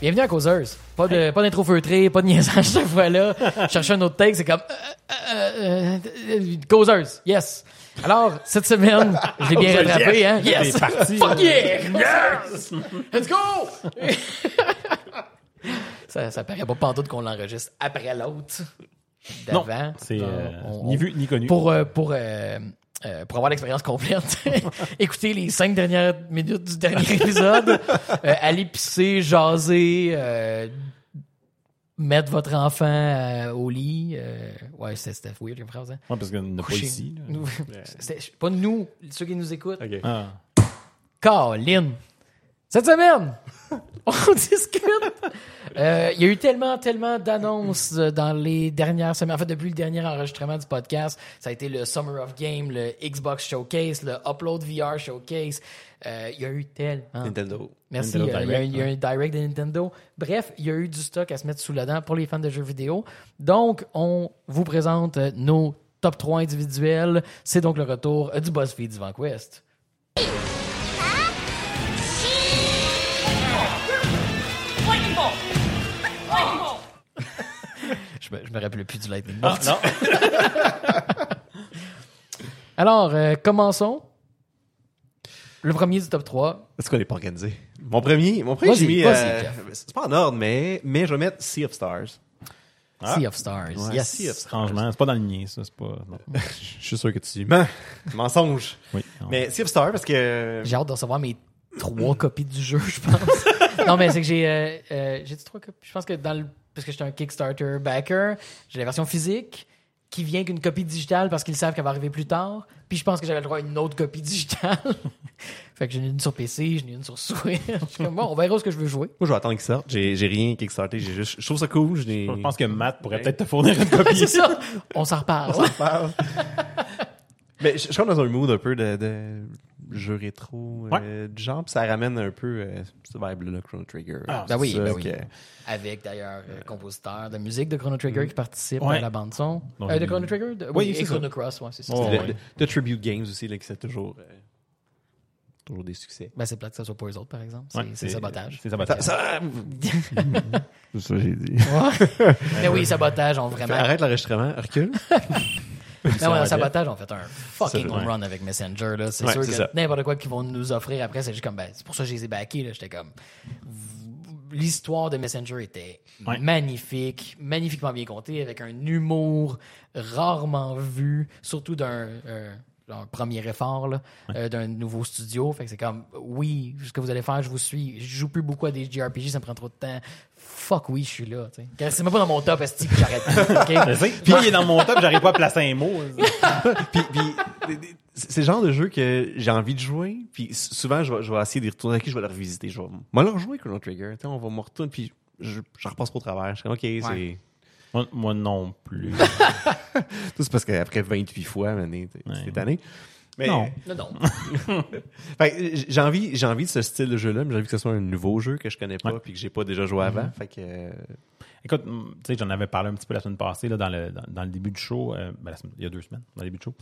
Bienvenue à Causeuse. Pas de, pas d'intro feutré, pas de niaisage cette fois-là. Chercher un autre take, c'est comme, euh, euh, euh, Causeuse. Yes. Alors, cette semaine, je l'ai bien rattrapé, hein? Yes. Fuck yeah. Yes. Let's go. ça, ça paraît pas pantoute qu'on l'enregistre après l'autre. Non, D'avant. c'est euh, on- ni vu ni connu. pour, euh, pour, euh, euh, pour avoir l'expérience complète, écoutez les cinq dernières minutes du dernier épisode, euh, allez pisser, jaser, euh, mettre votre enfant euh, au lit. euh, ouais, c'était weird comme phrase. Hein? Ouais, parce qu'on n'a pas ici. Nous- c'était- pas nous, ceux qui nous écoutent. Ok. Ah. Caroline, cette semaine, on discute. Euh, Il y a eu tellement, tellement d'annonces euh, dans les dernières semaines. En fait, depuis le dernier enregistrement du podcast, ça a été le Summer of Game, le Xbox Showcase, le Upload VR Showcase. Euh, Il y a eu tellement. Nintendo. Merci. Euh, Il y, y a un direct de Nintendo. Bref, il y a eu du stock à se mettre sous la dent pour les fans de jeux vidéo. Donc, on vous présente euh, nos top 3 individuels. C'est donc le retour euh, du BuzzFeed Divan Quest. Je me, je me rappelle plus du Lightning Ah, Bolt. non. Alors, euh, commençons. Le premier du top 3. Est-ce qu'on n'est pas organisé? Mon premier, mon premier, j'ai mis. euh, c'est pas en ordre, mais, mais je vais mettre Sea of Stars. Ah. Sea of Stars. Ouais, yes. Sea of Stars. Franchement, c'est pas dans le mien, ça. C'est pas. non. Je suis sûr que tu mens. Mensonge. Oui. non. Mais Sea of Stars, parce que. J'ai hâte de recevoir mes trois copies du jeu, je pense. non, mais c'est que j'ai euh, euh, j'ai dit trois copies? Je pense que dans le parce que j'étais un Kickstarter backer, j'ai la version physique qui vient qu'une copie digitale parce qu'ils savent qu'elle va arriver plus tard. Puis je pense que j'avais le droit à une autre copie digitale. fait que j'en ai une sur PC, j'en ai une sur Switch. Je suis comme, bon, on verra ce que je veux jouer. Moi, je vais attendre qu'il sorte. J'ai, j'ai rien Kickstarter. J'ai juste, je trouve ça cool. Je, pense que Matt pourrait Ouais. peut-être te fournir une copie. C'est ça. On s'en reparle. parle. Mais je, je suis dans un mood un peu de, de jeu rétro euh, du genre, puis ça ramène un peu euh, ce vibe-là, le Chrono Trigger. Ah, ben oui, ben oui. que- Avec d'ailleurs euh, compositeur de musique de Chrono Trigger qui participe Ouais. à la bande son. Donc, Euh, de Chrono Trigger? De- Oui, oui, c'est et ça. Chrono Cross, ouais, c'est ça. Oh, de, ouais. de- de Tribute Games aussi, là, qui c'est toujours, euh, toujours des succès. Ben, c'est plate que ça soit pas eux autres, par exemple. C'est sabotage. C'est sabotage. ça, c'est ça que j'ai dit. Mais oui, sabotage, on vraiment. Arrête l'enregistrement, recule. Mais ouais, va en sabotage, on fait un fucking home ouais. run avec Messenger. là. C'est Ouais, sûr que n'importe quoi qu'ils vont nous offrir après, c'est juste comme. Ben, c'est pour ça que je les ai backés. J'étais comme. L'histoire de Messenger était Ouais. magnifique, magnifiquement bien contée, avec un humour rarement vu, surtout d'un. Genre, premier effort là, euh, d'un nouveau studio. Fait que c'est comme, oui, ce que vous allez faire, je vous suis. Je joue plus beaucoup à des JRPG, ça me prend trop de temps. Fuck oui, je suis là. C'est même pas dans mon top, esti, puis j'arrête. ok? Je sais. Puis il est dans mon top, j'arrive pas à placer un mot. puis, puis c'est le genre de jeu que j'ai envie de jouer. Puis souvent, je vais, je vais essayer d'y retourner. Ok, je vais le revisiter. Je vais moi leur jouer Chrono Trigger. Tu sais, on va me retourner. Puis je, je repasse pas au travers. Je suis comme, ok, c'est. Moi, moi non plus. Tout c'est parce qu'après 28 fois, Ouais. cette année. Mais, Non. Non, non. Fait que j'ai envie, j'ai envie de ce style de jeu-là, mais j'ai envie que ce soit un nouveau jeu que je connais pas Ouais. puis que j'ai pas déjà joué avant. Fait que euh, Écoute, tu sais, j'en avais parlé un petit peu la semaine passée, là, dans, le, dans, dans le début du show, euh, ben, semaine- il y a deux semaines, dans le début du show.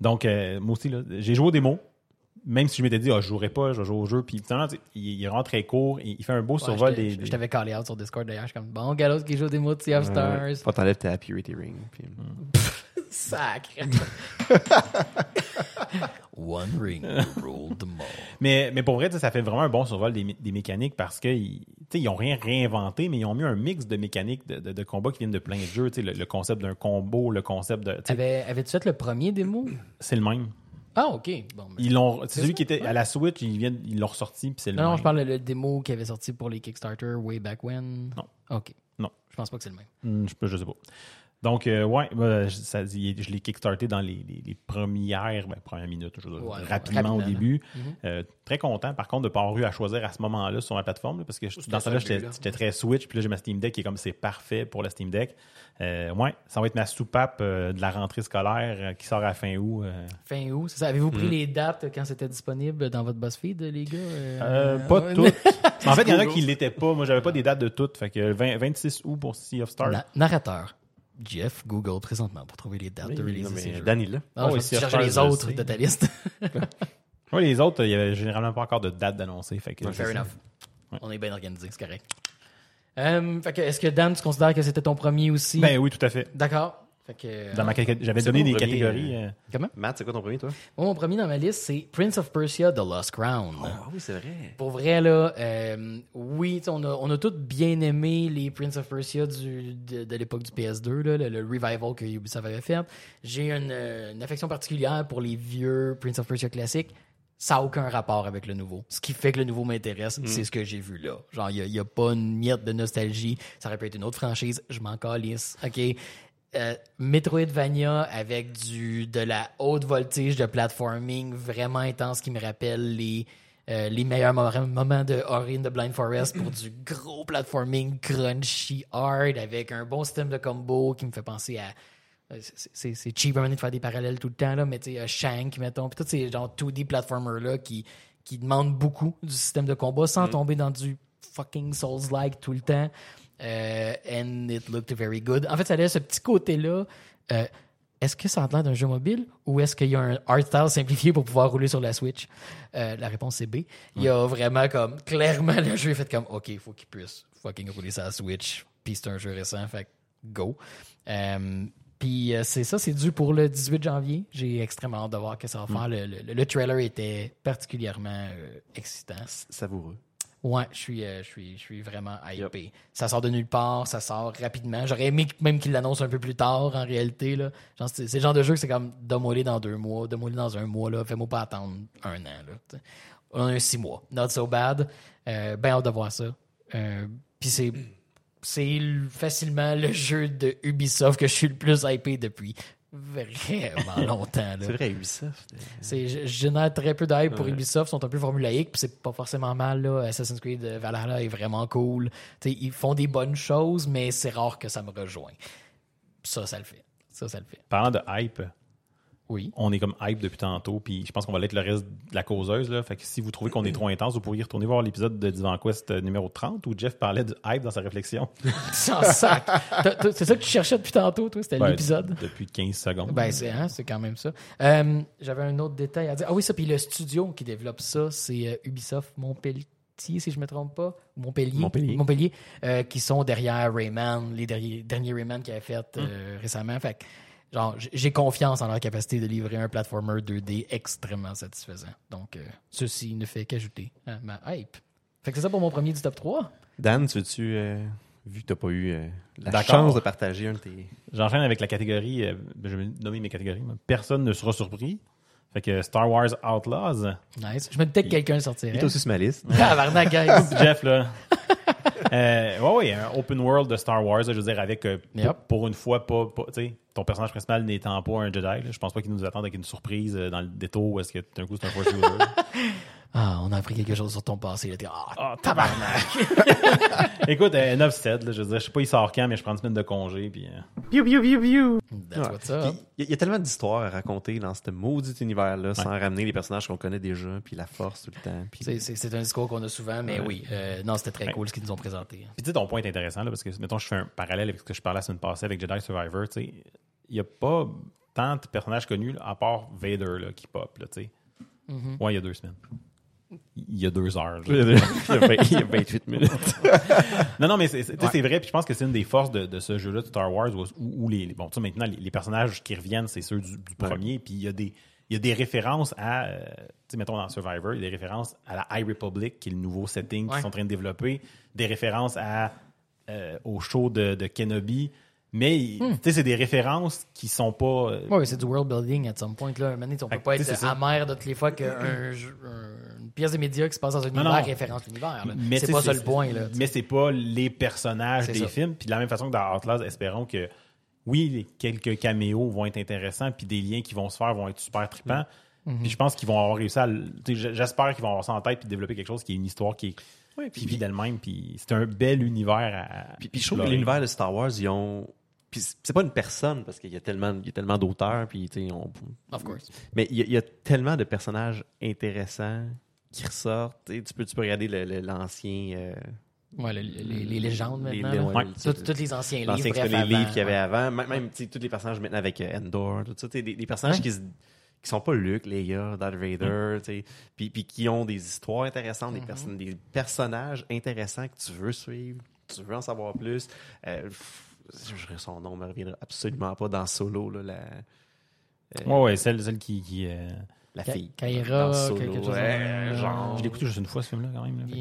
Donc, euh, moi aussi, là, j'ai joué aux démos, même si je m'étais dit, ah, je jouerai pas, je vais jouer au jeu. Puis, finalement, il, il rend très court, il, il fait un beau Ouais, survol des. je- des- Je t'avais callé out sur Discord d'ailleurs. Je suis comme, bon, Galos qui joue des mots de Sea of Stars. euh, faut t'enlèves ta Purity Ring. Puis, Sacré. One ring ruled them all. Mais, mais pour vrai, ça fait vraiment un bon survol des, mé- des mécaniques parce qu'ils ils ont rien réinventé, mais ils ont mis un mix de mécaniques de, de, de combat qui viennent de plein de jeux. Le, le concept d'un combo, le concept de. Avais-tu fait le premier démo? C'est le même. Ah, ok. Bon, ben- Ils l'ont. C'est celui qui était à la Switch, ils viennent, ils l'ont ressorti, puis c'est le Non, même. non, je parle de le démo qui avait sorti pour les Kickstarter way back when. Non. Ok. Non. Je pense pas que c'est le même. Hmm, je, je sais pas. Donc, euh, ouais, bah, je- ça, je l'ai kickstarté dans les, les- les premières, ben, premières minutes, je veux dire, Ouais, rapidement, rapidement, au début. Mhm. Euh, très content, par contre, de ne pas avoir eu à choisir à ce moment-là sur ma plateforme, là, parce que je- dans ça là j'étais très Switch, puis là, j'ai ma Steam Deck qui est comme c'est parfait pour la Steam Deck. Euh, ouais, ça va être ma soupape euh, de la rentrée scolaire euh, qui sort à fin août. euh. Fin août, c'est ça. Avez-vous pris Mm. les dates quand c'était disponible dans votre BuzzFeed, les gars? Euh, pas ouais. toutes. en fait, il y en a qui ne l'étaient pas. Moi, j'avais pas des dates de toutes. Fait que 20 26 août pour Sea of Stars. Na- narrateur. Jeff Google présentement pour trouver les dates de oui, release de mais jeux. Danny là. Non, Oh, oui, cherchais les autres de ta liste. Ouais, les autres, il y avait généralement pas encore de date d'annoncer. Fait que Fair c'est- enough. Ouais. On est bien organisé, c'est correct. Euh, fait que, est-ce que Dan, tu considères que c'était ton premier aussi? Ben oui, tout à fait. D'accord. Fait que, Dans ma caté- J'avais donné des premier, catégories. euh, Comment? Matt, c'est quoi ton premier, toi? Moi, mon premier dans ma liste, c'est Prince of Persia, The Lost Crown. Ah oui, c'est vrai. Pour vrai, là, euh, oui, on a, on a tous bien aimé les Prince of Persia du, de, de l'époque du PS2, là, le, le revival que Ubisoft avait fait. J'ai une, euh, une affection particulière pour les vieux Prince of Persia classiques. Ça n'a aucun rapport avec le nouveau. Ce qui fait que le nouveau m'intéresse, c'est ce que j'ai vu là. Genre, il n'y a, pas une miette de nostalgie. Ça aurait pu être une autre franchise. Je m'en calisse. OK? Euh, Metroidvania avec du de la haute voltige de platforming vraiment intense qui me rappelle les euh, les meilleurs mo- moments de Ori in the Blind Forest pour du gros platforming crunchy hard avec un bon système de combo qui me fait penser à euh, c'est- cheap à de faire des parallèles tout le temps là mais tu sais Shank mettons puis tous ces genre 2D platformers là qui qui demandent beaucoup du système de combat sans tomber dans du fucking Souls-like tout le temps euh, and it looked very good. En fait, ça avait ce petit côté-là. euh, est-ce que ça a l'air d'un jeu mobile ou est-ce qu'il y a un art style simplifié pour pouvoir rouler sur la Switch? Euh, la réponse c'est B. Il y a vraiment comme, clairement, le jeu est fait comme, OK, il faut qu'il puisse fucking rouler sur la Switch. Puis c'est un jeu récent, fait go. Euh, puis euh, c'est ça, c'est dû pour le 18 janvier. J'ai extrêmement hâte de voir que ça va faire. Le, le- le trailer était particulièrement euh, excitant. Savoureux. Ouais, je suis, euh, je suis, je suis vraiment hypé. Ça sort de nulle part, ça sort rapidement. J'aurais aimé même qu'il l'annonce un peu plus tard, en réalité. Là. Genre, c'est c'est le genre de jeu que c'est comme donne-moi-les dans deux mois, donne-moi-les dans un mois, là. Fais-moi pas attendre un an, là. On a un six mois. Not so bad. Euh, ben hâte de voir ça. Euh, Puis c'est, c'est facilement le jeu de Ubisoft que je suis le plus hypé depuis vraiment longtemps, là. C'est vrai, Ubisoft. C'est, je, je génère très peu d'hype pour Ubisoft, ils sont un peu formulaïques, puis c'est pas forcément mal. Là. Assassin's Creed Valhalla est vraiment cool. T'sais, ils font des bonnes choses, mais c'est rare que ça me rejoigne. Ça, ça le fait. Ça, ça le fait. Parlant de hype, Oui. on est comme hype depuis tantôt, puis je pense qu'on va l'être le reste de la causeuse. Là. Fait que si vous trouvez qu'on est trop intense, vous pourriez retourner voir l'épisode de Divan Quest euh, numéro 30 où Jeff parlait de hype dans sa réflexion. Sans sac. C'est ça que tu cherchais depuis tantôt, toi? C'était Ben, l'épisode? Depuis 15 secondes. Ben, c'est hein, c'est quand même ça. Euh, J'avais un autre détail à dire. Ah oui, ça, puis le studio qui développe ça, c'est euh, Ubisoft Montpellier, si je me trompe pas. Ou Montpellier. Montpellier. euh, qui sont derrière Rayman, les derniers, derniers Rayman qu'ils avaient fait euh, récemment. Fait que, genre, j'ai confiance en leur capacité de livrer un platformer 2D extrêmement satisfaisant. Donc, euh, ceci ne fait qu'ajouter à ma hype. Fait que c'est ça pour mon premier du top 3. Dan, tu veux-tu, euh, vu que t'as pas eu euh, la chance de partager un de tes. J'enchaîne avec la catégorie, euh, je vais nommer mes catégories. Personne ne sera surpris. Fait que Star Wars Outlaws. Nice. Je me disais que quelqu'un Il est sortirait. aussi sur ma liste. Tabarnak, guys. Jeff, là. Euh, ouais, ouais, un open world de Star Wars, là, je veux dire, avec, euh, pour- Yep. pour, une fois, pas, pas tu sais, ton personnage principal n'étant pas un Jedi, là, je pense pas qu'il nous attende avec une surprise euh, dans le détour où est-ce que d'un coup c'est un Force user. Ah, on a appris quelque chose sur ton passé. Là. T'es, Ah, Ah, tabarnak! Écoute, euh, 9-7, là, je veux dire, je sais pas il sort quand, mais je prends une semaine de congé, puis... euh, Piu, piu, piu, piu. That's Ouais. what's up. Puis, Il y, a- il y a tellement d'histoires à raconter dans ce maudit univers-là sans ramener les personnages qu'on connaît déjà, puis la force tout le temps. Puis... C'est- C'est c'est un discours qu'on a souvent, mais oui. euh, non, c'était très Ouais. cool ce qu'ils nous ont présenté. Puis tu sais, ton point est intéressant, là, parce que, mettons, je fais un parallèle avec ce que je parlais la semaine passée avec Jedi Survivor, tu sais, il n'y a pas tant de personnages connus, là, à part Vader, là, qui pop, là, tu sais. Ouais, il y a deux semaines. Il y a deux heures. Il y a vingt- il y a 28 minutes. Non, non, mais c'est vrai, puis je pense que c'est une des forces de, de ce jeu-là de Star Wars, où, où les, bon, tu sais, maintenant, les, les personnages qui reviennent, c'est ceux du, du premier, puis il y a des... Il y a des références à, euh, tu sais, mettons dans Survivor, il y a des références à la High Republic, qui est le nouveau setting qu'ils Ouais. sont en train de développer, des références à, euh, au show de, de Kenobi, mais tu sais, c'est des références qui sont pas. euh, Oui, c'est du world building at some point. Là. Maintenant, on peut pas être amer de toutes les fois qu'une pièce de médias qui se passe dans un Non, univers non. référence l'univers. C'est pas ça le point. Là, Mais c'est pas les personnages des ça. films. Puis de la même façon que dans Outlast, espérons que oui, quelques caméos vont être intéressants, puis des liens qui vont se faire vont être super trippants. Mm-hmm. Puis je pense qu'ils vont avoir réussi à. J'espère qu'ils vont avoir ça en tête puis développer quelque chose qui est une histoire qui, est, qui vit d'elle-même. Puis c'est un bel univers à. Puis, puis je trouve que l'univers de Star Wars, ils ont. Puis c'est pas une personne parce qu'il y a tellement, il y a tellement d'auteurs, puis tu sais, on- of course. mais il y, a, il y a tellement de personnages intéressants qui ressortent. Tu peux, tu peux regarder le- le- l'ancien. euh, Ouais, le- les, les légendes les- maintenant. les- ouais, Tous le- tous les anciens livres. l'ancien bref, les avant, livres qu'il y avait ouais. avant. Même, même, tous les personnages maintenant avec euh, Endor, tout ça, des, des personnages Ouais. qui, qui sont pas Luke, Leia, Darth Vader, tu sais, puis, puis qui ont des histoires intéressantes, des, personnes, des personnages intéressants que tu veux suivre. tu veux en savoir plus. Euh, pff, je- son nom me reviendra absolument pas dans Solo, là, la, euh, Ouais, ouais, celle, celle qui. qui euh, la Ka- fille. Kaira, quelque chose ouais, genre. Je l'ai écouté juste une fois, ce film-là, quand même. là, que-.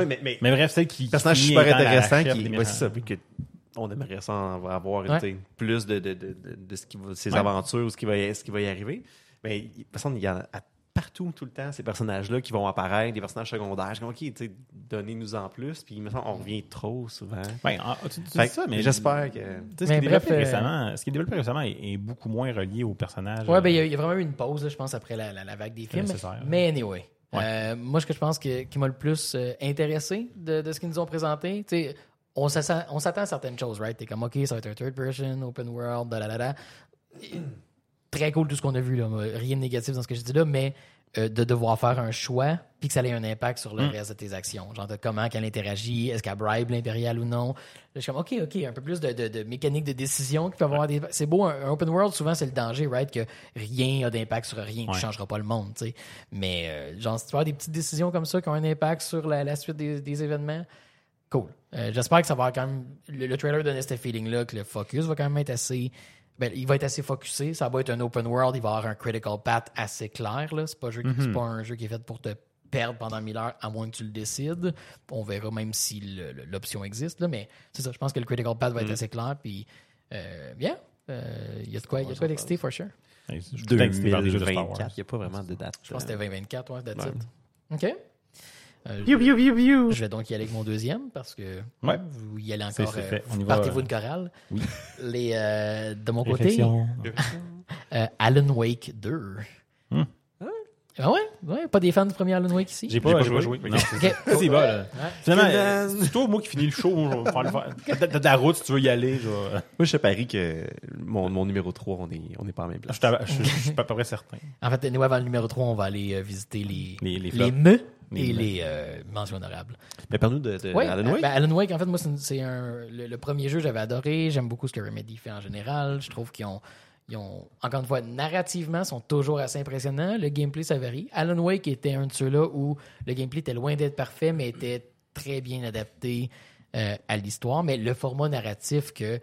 Oui, mais, mais, Mais bref, celle qui. personnage qui super intéressant qui méchants. c'est ça vu que on aimerait ça en avoir Ouais. plus de, de, de, de, de ce qui va, ses Ouais. aventures ou ce qui va y, ce qui va y arriver mais il- de toute façon il y en a à- partout tout le temps ces personnages là qui vont apparaître des personnages secondaires comme ok donnez-nous en plus puis il me semble on revient trop souvent Ouais, ah, tu, tu dis ça, mais. j'espère que Tu sais, ce Mais qui est développé euh, récemment, ce qui est développé récemment est, est beaucoup moins relié au personnage. Ouais, euh, ben il y, a- il y a vraiment eu une pause, là, je pense, après la, la- la vague des films. nécessaire. Mais anyway. Ouais. Euh, moi, ce que je pense que, qui m'a le plus euh, intéressé de, de ce qu'ils nous ont présenté, tu sais, on s'attend on s'attend à certaines choses, right? T'es comme, OK, ça va être un third person, open world, da, da, da. Très cool tout ce qu'on a vu, là. Rien de négatif dans ce que je dis là, mais euh, de devoir faire un choix puis que ça ait un impact sur le Mm. reste de tes actions. Genre de comment qu'elle interagit, est-ce qu'elle bribe l'impérial ou non. Là, je suis comme, OK, OK, un peu plus de, de, de mécanique de décision qui peut avoir des. C'est beau, un, un open world, souvent, c'est le danger, right? Que rien a d'impact sur rien, tu Ouais. changeras pas le monde, tu sais. Mais, euh, genre, si tu as des petites décisions comme ça qui ont un impact sur la, la suite des, des événements, cool. Euh, J'espère que ça va quand même. Le, le trailer donnait ce feeling-là que le focus va quand même être assez. Ben, il va être assez focusé. Ça va être un open world. Il va avoir un critical path assez clair. là. C'est pas, un jeu qui- c'est pas un jeu qui est fait pour te perdre pendant 1000 heures, à moins que tu le décides. On verra même si l'option existe. Là, mais c'est ça. Je pense que le critical path va être assez clair. Puis, euh, bien. Euh, Il y a de quoi, il y a de quoi d'excité, for sure. Wars. 2024 il n'y a pas vraiment de date Je pense que c'était 2024, ouais, that's Ouais. OK. Euh, je, je vais donc y aller avec mon deuxième parce que Ouais. vous y allez encore. euh, Partez-vous euh, une chorale. Oui. Les, euh, de mon côté, euh, Alan Wake 2. Hmm. Ah ouais? ouais? Pas des fans du premier Alan Wake ici? J'ai pas, pas joué. joué. Non, c'est Ok. ça. C'est bon, là. Ouais. Finalement, euh, c'est toi ou moi qui finis le show. T'as de la route si tu veux y aller. Moi je te parie que mon, mon numéro 3 on est on est pas en même je, place je- je suis pas à peu près certain. En fait, anyway, avant le numéro 3, on va aller visiter les, Les- les. Et les euh, mentions honorables. mais parle-nous de, de Ouais, Alan Wake ben, Alan Wake, en fait, moi, c'est le, le premier jeu, j'avais adoré. J'aime beaucoup ce que Remedy fait en général. Je trouve qu'ils ont, ils ont, encore une fois, narrativement, sont toujours assez impressionnants. Le gameplay, ça varie. Alan Wake était un de ceux-là où le gameplay était loin d'être parfait, mais était très bien adapté euh, à l'histoire. Mais le format narratif que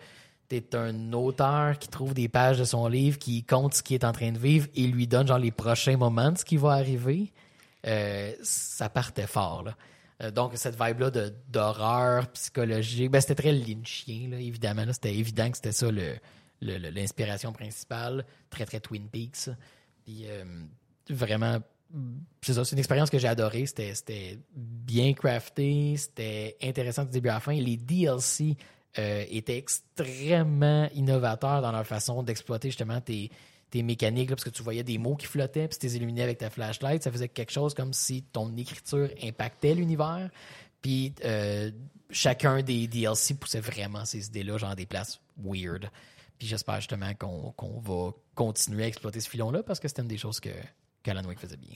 t'es un auteur qui trouve des pages de son livre, qui compte ce qu'il est en train de vivre et lui donne genre les prochains moments de ce qui va arriver, euh, ça partait fort. Là. Euh, donc, cette vibe-là d'horreur psychologique, ben, c'était très lynchien, là, évidemment. là. C'était évident que c'était ça l'inspiration principale. Très, très Twin Peaks. Puis, euh, vraiment, c'est ça, c'est une expérience que j'ai adorée. C'était bien crafté, c'était intéressant du début à la fin. Les DLC étaient extrêmement innovateurs dans leur façon d'exploiter justement tes, tes mécaniques, là, parce que tu voyais des mots qui flottaient, puis tu les avec ta flashlight. Ça faisait quelque chose comme si ton écriture impactait l'univers. Puis euh, chacun des DLC poussait vraiment ces idées-là, genre des places weird. Puis j'espère justement qu'on va continuer à exploiter ce filon-là parce que c'était une des choses que qu'Alan Wake faisait bien.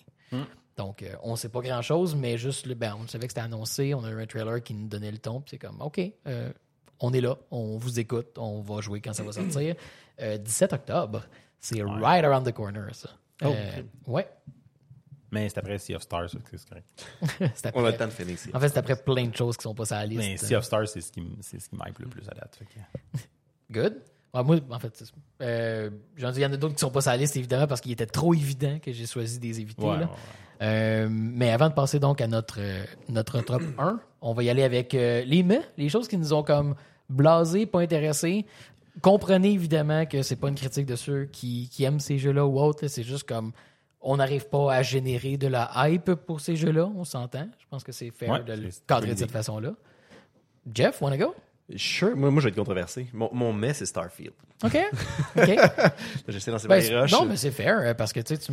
Donc, euh, on ne sait pas grand-chose, mais juste, le- ben, on savait que c'était annoncé, on a eu un trailer qui nous donnait le ton, puis c'est comme, OK, euh, on est là, on vous écoute, on va jouer quand ça va sortir. Euh, 17 octobre, c'est right around the corner, ça. Oh, Euh, ouais, Mais c'est après Sea of Stars, ça, c'est correct. c'est on a le après, temps de finir en fait, c'est après plein de choses qui sont pas sur la liste. Mais Sea of Stars, c'est ce qui, c'est ce qui m'hype le plus à date. fait que- Good. Ouais, moi, en fait. Euh, j'en dis, il y en a d'autres qui sont pas sur la liste, évidemment, parce qu'il était trop évident que j'ai choisi des évités. Ouais, là. ouais, ouais. Euh, mais avant de passer donc à notre, euh, notre top 1, on va y aller avec euh, les mais, les choses qui nous ont comme blasés, pas intéressés. Comprenez évidemment que c'est pas une critique de ceux qui, qui aiment ces jeux-là ou autres. C'est juste comme on n'arrive pas à générer de la hype pour ces jeux-là, on s'entend. Je pense que c'est fair Ouais, de le cadrer de cette façon-là. Jeff, wanna go? Sure, moi, moi je vais être controversé. Mon, mon mais, c'est Starfield. OK. OK. J'essaie dans ces Ben, non, mais c'est fair euh, parce que tu sais, tu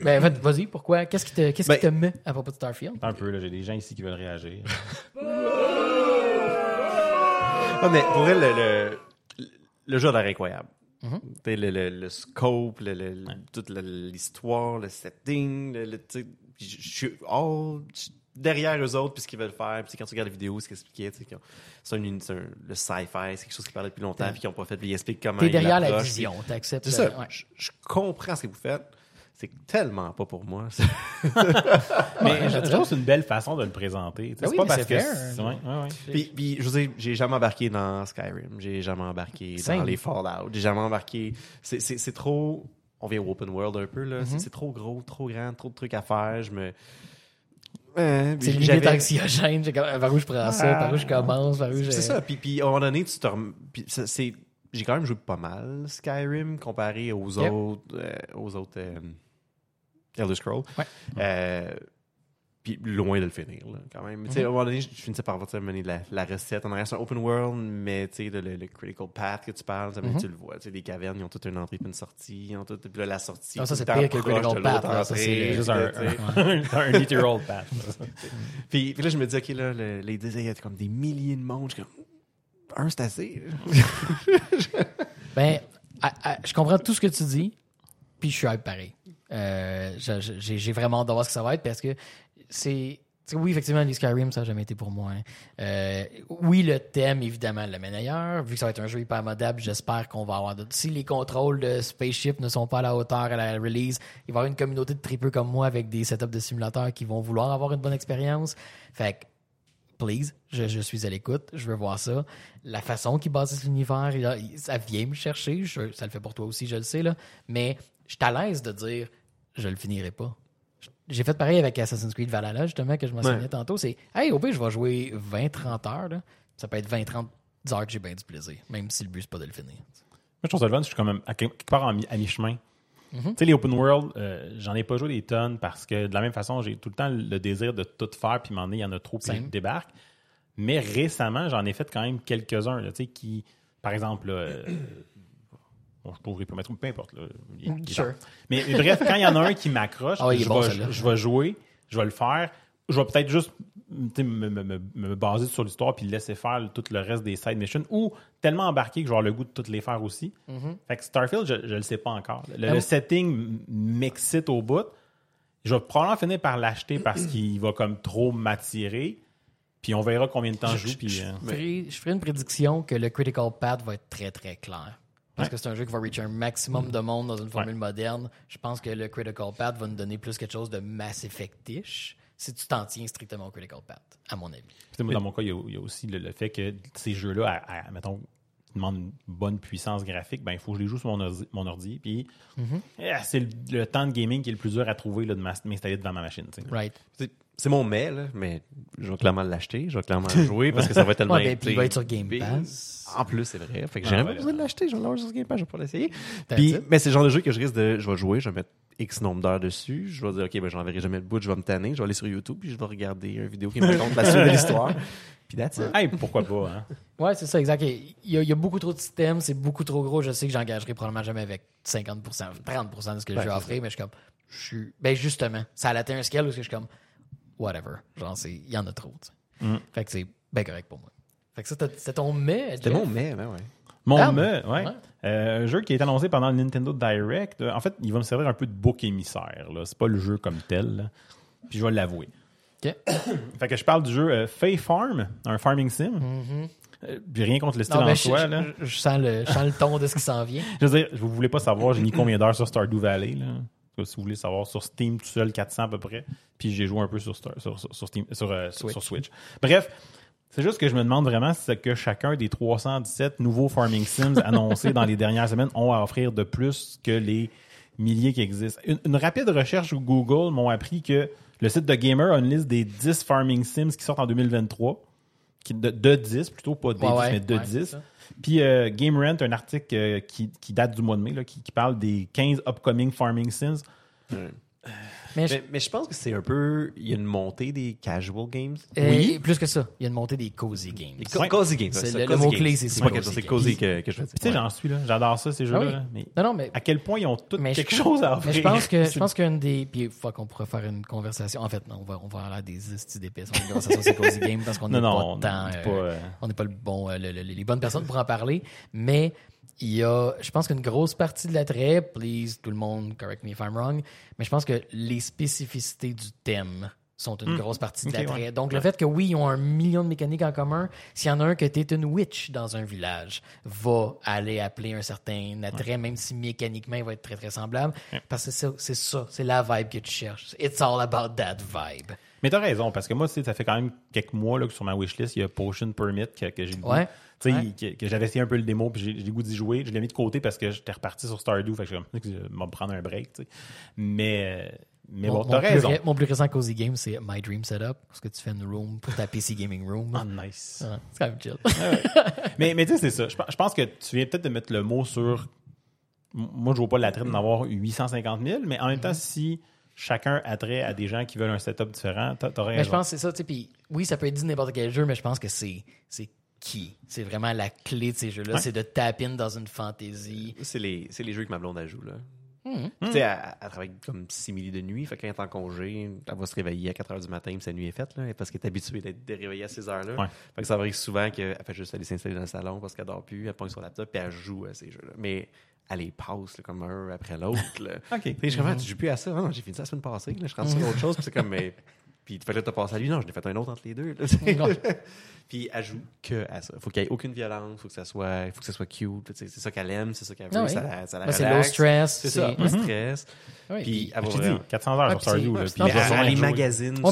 Ben, en fait, vas-y, pourquoi? Qu'est-ce qui te, qu'est-ce qui te Ben- met à propos de Starfield? Un peu, là, j'ai des gens ici qui veulent réagir. Ah, mais pour elle, le, le, le jeu a l'air incroyable. Tu sais, le, le, le scope, le, le- toute l'histoire, le setting, je suis derrière eux autres, puis ce qu'ils veulent faire. Puis quand tu regardes la vidéo, ce qu'ils expliquaient, c'est un, un- le sci-fi, c'est quelque chose qu'ils parlaient depuis longtemps, puis qu'ils n'ont pas fait, puis ils expliquent comment T'es derrière la vision, t'acceptes. C'est ça. ouais. Je, je comprends ce que vous faites. C'est tellement pas pour moi. Mais je trouve que c'est une belle façon de le présenter. Sais, Ben c'est oui, pas parce que. fair. c'est- ouais, ouais, ouais. puis, puis, je dire, j'ai jamais embarqué dans Skyrim. J'ai jamais embarqué dans les Fallout. J'ai jamais embarqué. C'est- C'est c'est trop. On vient au open world un peu, là. Mm-hmm. C'est- C'est trop gros, trop grand, trop de trucs à faire. Je me. Euh, C'est limite anxiogène. Par où je prends ça? Par où je commence? Par où je... C'est ça. Puis, puis à un moment donné, tu te rem- puis ça, c'est j'ai quand même joué pas mal Skyrim comparé aux Yep. autres euh, aux autres euh, Elder Scrolls. Ouais. Euh, puis loin de le finir là, quand même. Tu sais, à un moment donné, je, je finissais par mener la, la recette en arrière c'est un open world, mais tu sais le, le- critical path que tu parles, ça, Mhm. tu le vois. Tu sais, les cavernes, ils ont toute une entrée puis une sortie, ils ont tout, puis là, la sortie. Ah, ça, c'est pire que le critical path, là. Ça, c'est Juste un, un, literal path. Puis, puis là, je me dis, OK, là, le- les disaient, il y a comme des milliers de monde. Je suis comme, un, c'est assez. Ben, à- à- je comprends tout ce que tu dis, puis je suis hype pareil. Euh, J'ai vraiment hâte de voir ce que ça va être parce que c'est. Oui, effectivement, les Skyrim, ça n'a jamais été pour moi. hein. Euh, oui, le thème, évidemment, le mène ailleurs. Vu que ça va être un jeu hyper modable, j'espère qu'on va avoir. de- Si les contrôles de Spaceship ne sont pas à la hauteur à la release, il va y avoir une communauté de tripeux comme moi avec des setups de simulateurs qui vont vouloir avoir une bonne expérience. Fait que please, je, je suis à l'écoute, je veux voir ça. La façon qu'ils bâtissent l'univers, ça vient me chercher, ça le fait pour toi aussi, je le sais, là. mais je suis à l'aise de dire je le finirai pas. J'ai fait pareil avec Assassin's Creed Valhalla, justement, que je mentionnais Ouais. tantôt. C'est, hey, au pire, je vais jouer 20-30 heures. là. Ça peut être 20-30 heures que j'ai bien du plaisir, même si le but, c'est pas de le finir. Moi, je trouve ça le fun, je suis quand même à quelque part en mi- à mi-chemin. Mhm. Tu sais, les open world, euh, j'en ai pas joué des tonnes parce que de la même façon, j'ai tout le temps le désir de tout faire, puis m'en donné, il y en a trop, puis je débarque. Mais récemment, j'en ai fait quand même quelques-uns, tu sais, qui, par exemple, là, euh, bon, je trouverai pas mettre, peu importe. Là, il- il est Sure. Mais, mais bref, quand il y en a un qui m'accroche, Ah je, bon, vais, celui-là. je vais jouer, je vais le faire. Je vais peut-être juste me, me- me- me baser sur l'histoire puis laisser faire tout le reste des side missions ou tellement embarqué que je vais avoir le goût de toutes les faire aussi. Fait que Starfield, je, je le sais pas encore. Le, Ah le setting m'excite au bout. Je vais probablement finir par l'acheter parce qu'il va comme trop m'attirer. Puis on verra combien de temps je joue. Puis, euh, Je ferai, je ferai une prédiction que le critical path va être très très clair. Parce que c'est un jeu qui va reach un maximum de monde dans une formule moderne. Je pense que le critical path va nous donner plus quelque chose de Mass Effect-ish si tu t'en tiens strictement au critical path, à mon avis. Moi, dans mon cas, il y a, il y a aussi le, le fait que ces jeux-là, à, à- mettons, demandent une bonne puissance graphique, ben, il faut que je les joue sur mon ordi. Mon ordi puis eh, c'est le, le temps de gaming qui est le plus dur à trouver là, de m'installer devant ma machine. Right. C'est mon mais, là, mais je vais clairement l'acheter, je vais clairement le jouer parce que ça va tellement Ouais, ben, puis il va être sur Game Pass. En plus, c'est vrai. Fait que Ah, j'ai ouais, pas besoin de l'acheter, je vais l'avoir sur Game Pass, je vais pas l'essayer. Puis, mais c'est le genre de jeu que je risque de. Je vais jouer, je vais mettre X nombre d'heures dessus. Je vais dire, OK, ben, j'en verrai jamais le bout, je vais me tanner. Je vais aller sur YouTube, puis je vais regarder une vidéo qui me raconte la suite de l'histoire. Puis that's it. Hey, pourquoi pas, hein? Ouais, c'est ça, exact. Il y, a, il y a beaucoup trop de systèmes, c'est beaucoup trop gros. Je sais que j'engagerai probablement jamais avec 50%, 30% de ce que je vais offrir, mais je suis comme, je suis, ben justement, ça a atteint un scale où je suis comme, whatever. Genre, c'est, il y en a trop, tu sais. Mm. Fait que c'est bien correct pour moi. Fait que ça, c'était ton mais. C'était mon mais, ben ouais. Mon Ah, me, ouais. ouais. Euh, un jeu qui est annoncé pendant le Nintendo Direct. Euh, En fait, il va me servir un peu de bouc émissaire. Là. C'est pas le jeu comme tel. là. Puis je vais l'avouer. Ok. Fait que je parle du jeu euh, Fay Farm, un farming sim. Euh, J'ai rien contre le style. Non, en je, soi. là. je- je sens le, je sens le ton de ce qui s'en vient. Je veux dire, vous voulez pas savoir, j'ai mis combien d'heures sur Stardew Valley. Là. Cas, Si vous voulez savoir, sur Steam tout seul, 400 à peu près. Puis j'ai joué un peu sur, Star- sur, sur, Steam, sur, euh, Switch. sur Switch. Bref, c'est juste que je me demande vraiment ce que chacun des 317 nouveaux Farming Sims annoncés dans les dernières semaines ont à offrir de plus que les milliers qui existent. Une, une rapide recherche Google m'ont appris que le site de Gamer a une liste des 10 Farming Sims qui sortent en 2023. Qui, de, de 10, plutôt pas des Ouais, 10, ouais, mais de ouais, c'est 10. ça. Puis euh, Game Rant, un article euh, qui, qui date du mois de mai, là, qui, qui parle des 15 upcoming Farming Sims. Mais, je- Mais, mais je pense que c'est un peu. Il y a une montée des casual games. euh, oui. Plus que ça, il y a une montée des cozy games. Les co- Ouais. cozy games. C'est ça, le- mot-clé, games. c'est- c'est pas cozy quelque chose, c'est games. cozy que, que je veux dire. Tu sais, j'en suis là. J'adore ça, ces jeux-là. Ah oui. Mais Non, non, mais à quel point ils ont Mais je quelque pense- chose à Mais offrir? je pense que je pense qu'une des puis faut qu'on pourrait faire une conversation. En fait, non, on va on va aller à des estis d'épais sur une conversation sur Cozy Game parce qu'on Non, n'est non, pas on n'est euh, pas, euh, on n'est pas le bon le- le- les bonnes personnes pour en parler, mais il y a je pense qu'une grosse partie de l'attrait, please tout le monde correct me if I'm wrong, mais je pense que les spécificités du thème sont une grosse partie de l'attrait. ouais. Donc, le fait que oui, ils ont un million de mécaniques en commun, s'il y en a un que t'es une witch dans un village, va aller appeler un certain attrait, même si mécaniquement, il va être très, très semblable. Parce que c'est ça, c'est la vibe que tu cherches. It's all about that vibe. Mais t'as raison, parce que moi, ça fait quand même quelques mois là, que sur ma wishlist, il y a Potion Permit que, que j'ai. Ouais. Que, que j'avais essayé un peu le démo, puis j'ai le goût d'y jouer. Je l'ai mis de côté parce que j'étais reparti sur Stardew, fait que je vais me prendre un break, tu sais. Mais, mais Mon, bon, t'as plus raison. mon plus récent Cozy Game, c'est My Dream Setup, parce que tu fais une room pour ta PC Gaming Room. Ah, nice. Ouais, c'est quand même chill. mais mais tu sais, c'est ça. Je, pense- je pense que tu viens peut-être de mettre le mot sur. Moi, je vois pas l'attrait d'en avoir 850 000, mais en même temps, si chacun a trait à des gens qui veulent un setup différent, t'a- t'aurais Mais je raison. pense que c'est ça, tu sais. Puis oui, ça peut être dit n'importe quel jeu, mais je pense que c'est qui? C'est vraiment la clé de ces jeux-là. Ouais. C'est de tap in dans une fantaisie. C'est les, c'est les jeux que ma blonde elle joue, là. Mhm. Tu sais, elle, elle travaille comme simili de nuit. Fait que quand elle est en congé, elle va se réveiller à 4 h du matin, puis sa nuit est faite, là, parce qu'elle est habituée d'être de réveiller à ces heures-là. Ouais. Fait que ça arrive souvent qu'elle fait juste aller s'installer dans le salon parce qu'elle dort plus, elle sur la laptop, puis elle joue à ces jeux-là. Mais elle les passe, là, comme un après l'autre. OK. Tu sais, je tu joues plus à ça? Non, j'ai fini ça la semaine passée, là. Je rentre sur autre chose, puis c'est comme, mais. Puis tu fais là, t'as passé à lui. Non, je l'ai fait un autre entre les deux. Puis elle joue que à ça. Faut qu'il y ait aucune violence, faut que ça soit, faut que ça soit cute. C'est ça qu'elle aime, c'est ça qu'elle veut. Ah oui. Ça, la- ça la Ben, c'est low stress. C'est ça, pas de stress. Puis elle va t'ai dit, vraiment- 400 heures sur puis Stardew. là, puis non, je vais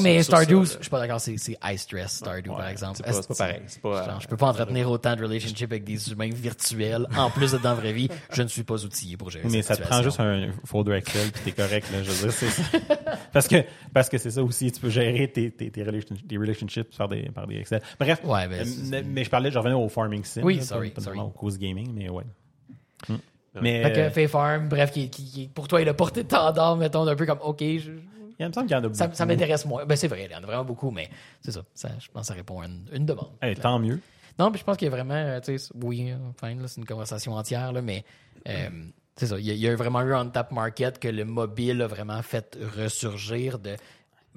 mais elle Stardew, ça, je suis pas d'accord, c'est high stress Stardew, Ouais, par exemple. C'est pas, pareil. C'est pas, Genre, je peux pas entretenir autant de relationships avec des humains virtuels, en plus d'être dans la vraie vie. Je ne suis pas outillé pour gérer Oui, mais ça te prend juste un folder Excel puis t'es correct là, je veux dire c'est ça. parce que parce que c'est ça aussi tu peux gérer tes relationships par des par des Excel. Bref. Ouais, ben, euh, mais, mais je parlais je revenais au farming sim. Oui, là, sorry, pas, sorry. au cause gaming mais ouais. Hmm. Mais Fait que euh, Fae Farm, bref, qui, qui, qui- pour toi, il a porté tant d'or, mettons, d'un peu comme, OK, je- il me semble qu'il y en a ça, beaucoup. ça m'intéresse moins. Ben, c'est vrai, il y en a vraiment beaucoup, mais c'est ça, ça. Je pense que ça répond à une, une demande. Eh, tant mieux. Non, puis je pense qu'il y a vraiment, euh, tu sais, oui, là, c'est une conversation entière, là, mais euh, c'est ça. Il y, a, il y a vraiment eu un tap market que le mobile a vraiment fait ressurgir de.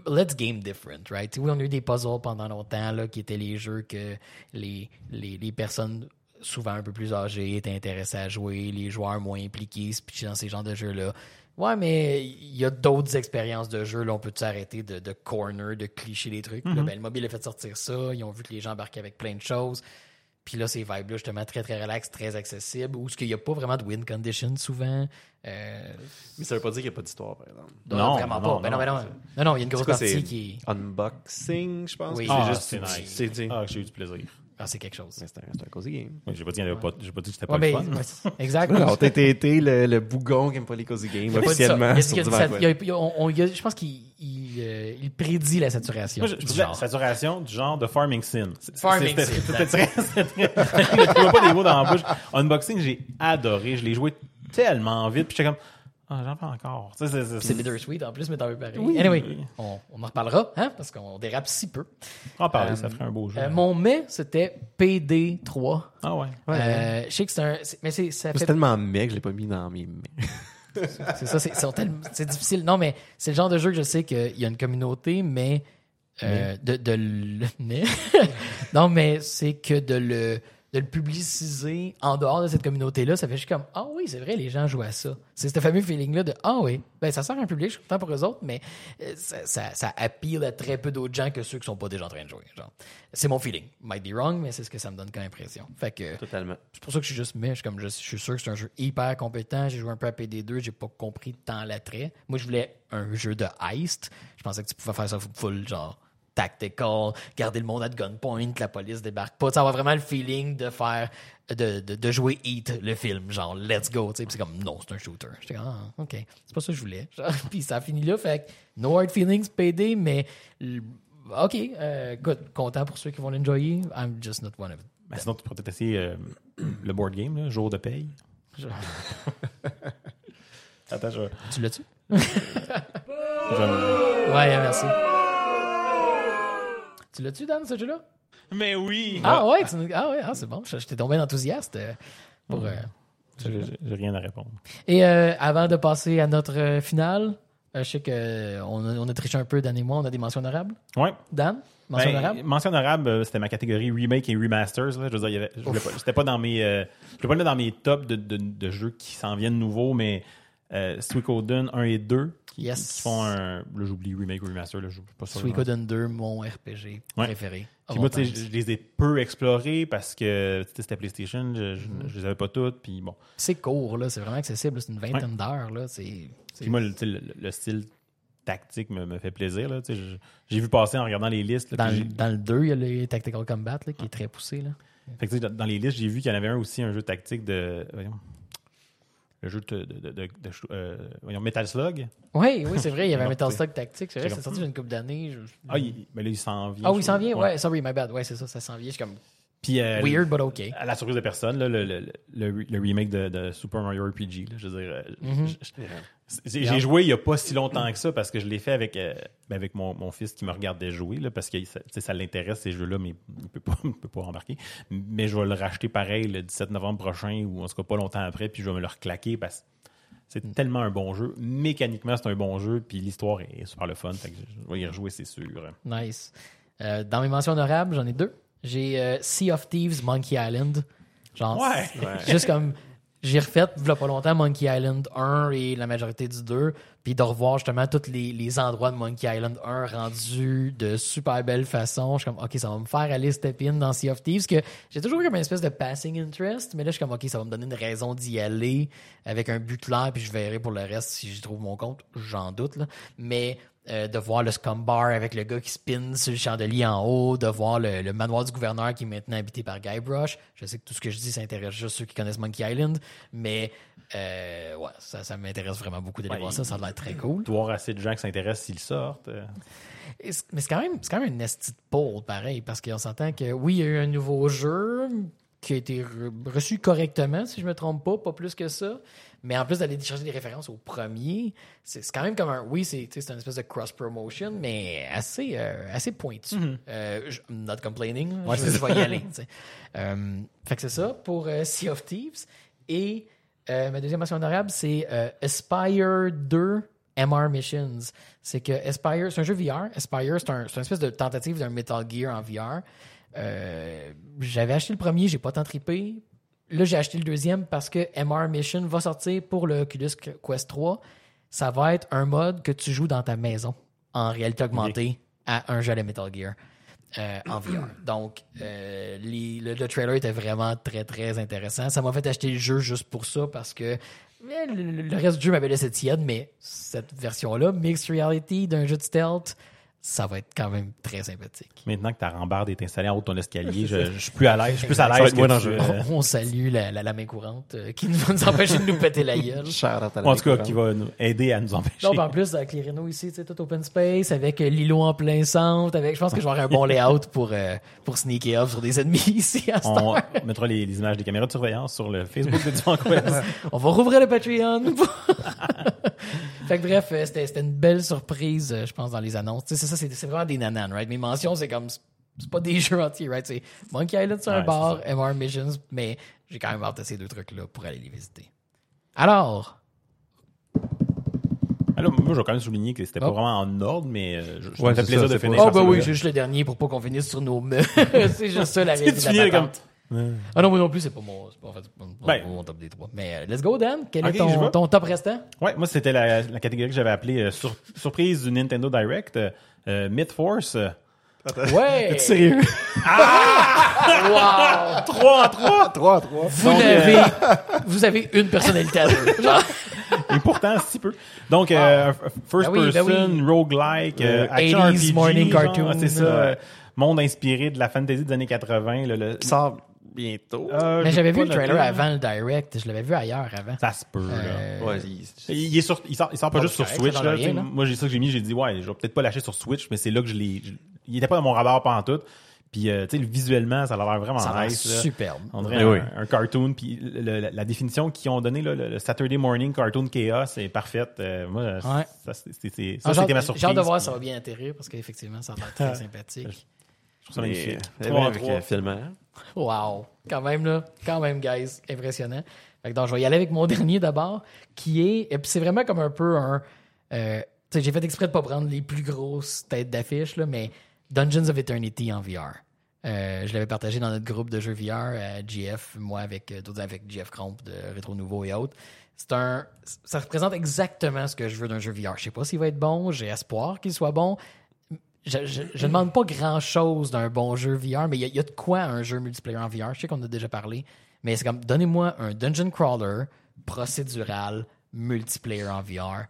Let's game different, right? Oui, on a eu des puzzles pendant longtemps, là, qui étaient les jeux que les, les, les personnes souvent un peu plus âgées étaient intéressées à jouer, les joueurs moins impliqués se pitcher dans ces genres de jeux-là. Ouais, mais il y a d'autres expériences de jeu. Là, on peut s'arrêter de, de corner, de clicher les trucs? Là, ben, le mobile a fait sortir ça. Ils ont vu que les gens embarquaient avec plein de choses. Puis là, ces vibes-là, justement, très, très relax, très accessibles, où ce qu'il n'y a pas vraiment de win condition souvent. Euh, Mais ça veut pas dire qu'il n'y a pas d'histoire, par exemple. Non, vraiment non, pas. Ben non, non, ben non. Non, non, il y a une grosse quoi, partie qui est. Unboxing, je pense? Oui. C'est Ah, juste, c'est nice. c'est, c'est, Ah, j'ai eu du plaisir. Ah, c'est quelque chose. mais c'est un, c'est un cozy game. Oui, J'ai pas dit avait pas j'ai pas dit que c'était pas Ouais, le mais, fun. ouais, c'est- exact. Alors, t'as été été le, le bougon qui aime pas les cozy games, officiellement. Je pense qu'il il, euh, il prédit la saturation. Moi, je, je saturation du genre de farming sim. C'est- Farming c'est- sim, C'était très, c'était très, je vois pas des mots dans la bouche. Unboxing, j'ai adoré. Je l'ai joué tellement vite. Puis j'étais comme, ah, j'en parle encore. C'est- c'est- C'est bittersweet en plus, mais t'en veux pareil. Oui. Anyway, on, on en reparlera, hein, parce qu'on dérape si peu. On va en parler, Euh, ça ferait un beau jeu. Euh, mon mais, c'était PD3. Ah ouais. Euh, je sais que c'est un. c'est- Mais c'est, ça C'est fait tellement mec, je l'ai pas mis dans mes mains. C'est ça, c'est, c'est tellement- c'est difficile. Non, mais c'est le genre de jeu que je sais qu'il y a une communauté, mais. euh, de, de le. mais- non, mais c'est que de le, de le publiciser en dehors de cette communauté-là, ça fait juste comme Ah oui, c'est vrai, les gens jouent à ça. C'est ce fameux feeling-là de Ah oui, ben ça sert à un public, je suis content pour eux autres, mais euh, ça, ça, ça appeal à très peu d'autres gens que ceux qui sont pas déjà en train de jouer. Genre. C'est mon feeling. Might be wrong, mais c'est ce que ça me donne comme impression. Fait que. Totalement. C'est pour ça que je suis juste mais je suis comme je, je suis sûr que c'est un jeu hyper compétent. J'ai joué un peu à PD2, j'ai pas compris tant l'attrait. Moi, je voulais un jeu de heist. Je pensais que tu pouvais faire ça full genre tactical, garder le monde à gunpoint, la police débarque pas. Sais, avoir vraiment le feeling de faire de, de, de jouer Heat, le film, genre let's go. tu sais. Puis c'est comme non, c'est un shooter. J'étais comme ah, ok, c'est pas ça que je voulais. Puis ça a fini là, fait no hard feelings PD, mais ok, euh, good, content pour ceux qui vont l'enjoyer. I'm just not one of them. Ben, sinon, tu pourrais peut-être essayer euh, le board game, là, jour de paye. Je- Attends, je, Tu l'as-tu? je- Ouais, merci. Tu l'as-tu, Dan, ce jeu-là? Mais oui! Ah ouais, tu ah, ouais ah, c'est bon. T'ai tombé enthousiaste euh, pour. euh, J'ai j'ai rien à répondre. Et euh, avant de passer à notre euh, finale, euh, je sais qu'on a, on a triché un peu, Dan et moi, on a des mentions honorables. Ouais. Dan, mention Ben, honorable? mention honorable, c'était ma catégorie remake et remasters. Là. Je veux dire, il y avait- je voulais pas- c'était pas dans mes, euh, je voulais pas le mettre dans mes tops de, de, de jeux qui s'en viennent nouveaux, mais euh, Suikoden 1 et 2 qui, Yes. qui font un. Là, j'oublie remake ou remaster, là, je pas sûr. Suikoden 2, mon RPG Ouais. préféré. Puis moi, sais, times. je, je les ai peu explorés parce que c'était PlayStation, je, je, Mm-hmm. je les avais pas toutes. Puis bon. C'est court, là. C'est vraiment accessible. C'est une vingtaine d'heures, là. C'est. Puis moi, le, style tactique me, me fait plaisir. Là, J'ai vu passer en regardant les listes. là, Dans, le- j'ai- dans le 2, il y a le Tactical Combat, là, qui est très poussé, là. Fait que, dans les listes, j'ai vu qu'il y en avait un aussi, un jeu tactique de. Voyons. Le jeu de, de, de, de- euh, voyons, Metal Slug. Oui, oui, c'est vrai. Il y avait un Metal. Slug Tactique. C'est vrai, c'est sorti il y a une couple d'années. je- Ah, il, mais là, il s'en vient. Ah oui, il s'en vient. Ouais, sorry, my bad. Ouais, c'est ça, ça s'en vient. Je suis comme Puis, euh, weird, but OK. À la surprise de personne, là, le, le, le, le remake de, de Super Mario RPG. là, je veux dire, euh, Mhm. j'ai joué il n'y a pas si longtemps que ça parce que je l'ai fait avec, euh, avec mon, mon fils qui me regardait jouer là, parce que ça, l'intéresse ces jeux-là, mais il ne peut, peut pas embarquer. Mais je vais le racheter pareil le 17 novembre prochain ou en tout cas pas longtemps après, puis je vais me le reclaquer parce que c'est tellement un bon jeu. Mécaniquement, c'est un bon jeu, puis l'histoire est super le fun. Fait que je vais y rejouer, c'est sûr. Nice. Euh, dans mes mentions honorables, j'en ai deux. J'ai euh, Sea of Thieves, Monkey Island. Genre, Ouais. juste comme j'ai refait, il y a pas longtemps, Monkey Island 1 et la majorité du 2, puis de revoir justement tous les, les endroits de Monkey Island 1 rendus de super belle façon. Je suis comme, OK, ça va me faire aller step in dans Sea of Thieves, que j'ai toujours eu comme une espèce de passing interest, mais là, je suis comme, OK, ça va me donner une raison d'y aller avec un but clair, puis je verrai pour le reste si j'y trouve mon compte. J'en doute, là. Mais euh, de voir le scum bar avec le gars qui spin sur le chandelier en haut, de voir le, le manoir du gouverneur qui est maintenant habité par Guybrush. Je sais que tout ce que je dis, ça intéresse juste ceux qui connaissent Monkey Island, mais euh, ouais, ça, ça m'intéresse vraiment beaucoup d'aller Ouais, voir ça. Ça a l'air très cool. De voir assez de gens qui s'intéressent s'ils sortent. euh. Et Mais c'est quand même, c'est quand même une esti de pole, pareil, parce qu'on s'entend que oui, il y a eu un nouveau jeu qui a été re- reçu correctement, si je me trompe pas, pas plus que ça. Mais en plus d'aller chercher des références au premier, c'est quand même comme un. Oui, c'est une espèce de cross-promotion, mais assez, euh, assez pointu. Euh, je- I'm not complaining. Ouais, je, vais y aller. Euh, fait que c'est ça pour euh, Sea of Thieves. Et euh, ma deuxième mention honorable, c'est euh, Aspire 2 MR Missions. C'est que Aspire, c'est un jeu VR. Aspire, c'est un, c'est une espèce de tentative d'un Metal Gear en VR. Euh, J'avais acheté le premier, j'ai pas tant trippé. Là, j'ai acheté le deuxième parce que MR Mission va sortir pour le Oculus Quest 3. Ça va être un mode que tu joues dans ta maison en réalité augmentée à un jeu de Metal Gear euh, en VR. Donc, euh, les- le, le trailer était vraiment très, très intéressant. Ça m'a fait acheter le jeu juste pour ça parce que eh, le, le reste du jeu m'avait laissé tiède, mais cette version-là, Mixed Reality d'un jeu de stealth, ça va être quand même très sympathique. Maintenant que ta rambarde est installée en haut de ton escalier, je, je suis plus à l'aise. Je suis plus à l'aise tu, euh, On salue la, la, la main courante euh, qui va nous empêcher de nous péter la gueule. À en tout cas, qui va nous aider à nous empêcher. Non, ben en plus, avec les Renault ici, tu sais, tout open space, avec euh, l'îlot en plein centre, avec, je pense que je vais avoir un bon layout pour, euh, pour sneaker off sur des ennemis ici à On mettra les, les images des caméras de surveillance sur le Facebook de Quest. On va rouvrir le Patreon. fait que bref, c'était une belle surprise, je pense, dans les annonces. Ça, c'est vraiment des nananes, right? Mes mentions, c'est comme, c'est pas des jeux entiers, right? C'est Monkey Island sur un bar, MR Missions, mais j'ai quand même hâte de ces deux trucs-là pour aller les visiter. Alors, Alors, moi, je vais quand même souligner que c'était Oh. pas vraiment en ordre, mais euh, je, je Ouais, me plaisir ça, de finir pas- oh sur ben ça. oui, c'est juste le dernier pour pas qu'on finisse sur nos meubles. c'est juste ça la réalité comme... Ah non, moi non plus, c'est pas mon, c'est pas, en fait, mon- Ben. mon top des trois. Mais euh, let's go, Dan. Quel est ton, top restant? Ouais, moi, c'était la, la catégorie que j'avais appelée euh, sur- surprise du Nintendo Direct. Euh, Myth Force. euh, Ouais! T'es sérieux? Wow! 3 en 3! 3 à 3. Vous Donc, avez, euh, vous avez une personnalité à deux. Genre, Et pourtant, si peu. Donc, euh, f- first Ben oui, ben person, oui. roguelike, euh, Euh, action 80s RPG. morning genre, cartoon. C'est ça. Euh, monde inspiré de la fantasy des années 80. là, le, sort bientôt. Euh, mais j'avais vu le trailer avant le direct. Je l'avais vu ailleurs avant. Ça se peut, là. Euh, ouais, il- Il, est sur, il, sort, il sort pas juste sur Switch. Là, rien. Moi, j'ai ça que j'ai mis. J'ai dit, ouais, je vais peut-être pas lâcher sur Switch, mais c'est là que je l'ai. je- Il était pas dans mon radar pendant tout. Puis, euh, tu sais, visuellement, ça a l'air vraiment ça a l'air nice. là. superbe. On dirait Mais un, cartoon. Puis le- le- la définition qu'ils ont donnée, le, le Saturday Morning Cartoon Chaos, est parfaite. Euh, moi, Ouais. ça, c'est- c'est- c'est- Ah, c'était ma surprise. J'ai hâte de voir puis si ça va bien atterrir parce qu'effectivement, ça a l'air très sympathique. Je trouve ça magnifique. euh, Trois en avec trois. euh. Wow! Quand même, là. Quand même, guys. Impressionnant. Fait que donc, je vais y aller avec mon dernier d'abord, qui est. Et puis, c'est vraiment comme un peu un. euh, tu sais, j'ai fait exprès de pas prendre les plus grosses têtes d'affiche, là, mais Dungeons of Eternity en VR. Euh, je l'avais partagé dans notre groupe de jeux VR, à GF, moi avec euh, d'autres avec GF Cromp de Rétro Nouveau et autres. C'est un, ça représente exactement ce que je veux d'un jeu VR. Je sais pas s'il va être bon, j'ai espoir qu'il soit bon. Je, je, je demande pas grand chose d'un bon jeu VR, mais il y, a- il y a de quoi un jeu multiplayer en VR. Je sais qu'on en a déjà parlé, mais c'est comme donnez-moi un dungeon crawler procédural multiplayer en VR.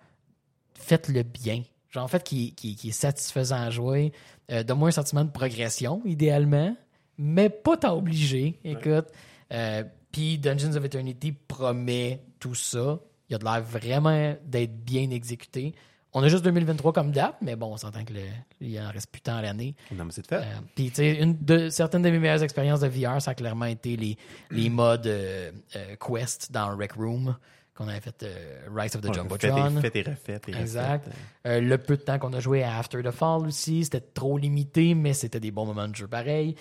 Faites-le bien. Genre, en fait, qui, qui, qui est satisfaisant à jouer. Euh, Donne-moi un sentiment de progression, idéalement, mais pas tant obligé. Écoute. Euh, Puis Dungeons of Eternity promet tout ça. Il a de l'air vraiment d'être bien exécuté. On a juste 2023 comme date, mais bon, on s'entend que le- il en reste plus tant à l'année. Non, mais c'est de fait. Euh, Puis, tu sais, une de, certaines de mes meilleures expériences de VR, ça a clairement été les, les modes euh, euh, Quest dans Rec Room, qu'on avait fait euh, Rise of the Ouais, Jumbotron. Fait et refait et refait. Exact. Le peu de temps qu'on a joué à After the Fall aussi, c'était trop limité, mais c'était des bons moments de jeu pareil.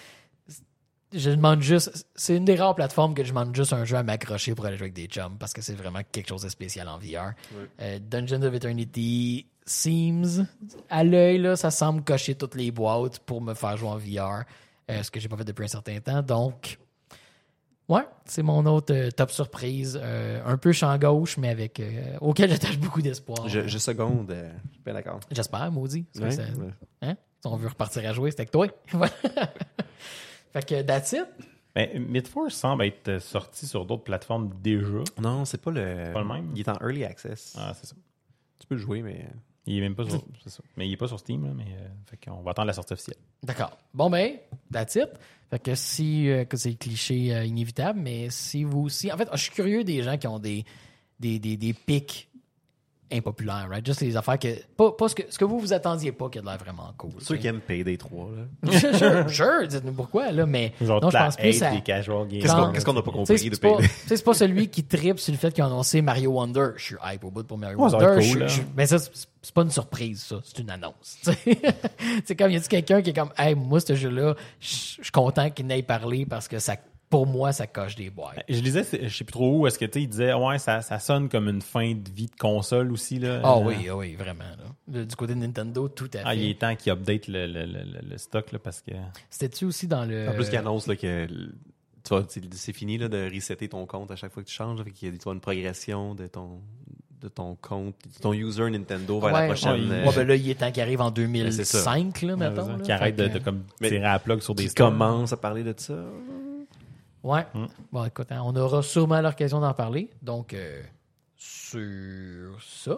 Je demande juste, c'est une des rares plateformes que je demande juste un jeu à m'accrocher pour aller jouer avec des chums parce que c'est vraiment quelque chose de spécial en VR. Euh, Dungeons of Eternity seems à l'œil là, ça semble cocher toutes les boîtes pour me faire jouer en VR, euh, ce que j'ai pas fait depuis un certain temps. Donc, ouais, c'est mon autre euh, top surprise, un peu champ gauche, mais avec euh, auquel j'attache beaucoup d'espoir. Je, je seconde. je suis bien d'accord. J'espère, maudit. Hein? Si on veut repartir à jouer, c'est avec toi. Fait que that's it. Mais Midforce semble être euh, sorti sur d'autres plateformes déjà. Non, c'est pas le. Pas le même? Il est en early access. Ah, c'est ça. Tu peux le jouer, mais. Il est même pas sur. c'est ça. Mais il est pas sur Steam, là, mais euh, fait qu'on va attendre la sortie officielle. D'accord. Bon, ben, that's it. Fait que si, euh, que c'est le cliché euh, inévitable, mais si vous aussi. En fait, je suis curieux des gens qui ont des, des, des, des pics impopulaires, right? Juste les affaires que. Pas, pas ce, que, ce que vous vous attendiez pas qui a de l'air vraiment cool. Ceux qui aiment Payday 3, là. sais. sure, sure, dites-nous pourquoi, là, mais. Genre, non, je la pense plus à. des casual games. Qu'est-ce qu'on n'a pas compris c'est de sais, c'est pas celui qui tripe sur le fait qu'ils ont annoncé Mario Wonder. Je suis hype au bout pour Mario Ouais, Wonder. Je- je- mais ça, c'est pas une surprise, ça. C'est une annonce. C'est comme, y a quelqu'un qui est comme, hey, moi, ce jeu-là, je je suis content qu'il n'ait parlé parce que ça, pour moi, ça coche des boîtes. Je lisais, c'est- je sais plus trop où, est-ce que tu sais, il disait, ouais, ça, ça sonne comme une fin de vie de console aussi, là. Ah oui, ah oui, vraiment. là. Du côté de Nintendo, tout à Ah, il fait. est temps qu'il update le, le, le, le- le stock, là, parce que. C'était-tu aussi dans le. En plus, qu'il annonce là, que c'est fini là, de resetter ton compte à chaque fois que tu changes. là, Fait qu'il y a une progression de ton, de ton compte, de ton user Nintendo vers Ouais, la prochaine. ouais, euh, Ouais, ben là, il est temps qu'il arrive en c'est 2005, là, Ouais, mettons. là. qui arrête de, comme tirer à la plug sur des qui commence à parler de ça? Ouais. Hmm. Bon, écoute, hein, on aura sûrement l'occasion d'en parler. Donc, euh, sur ça,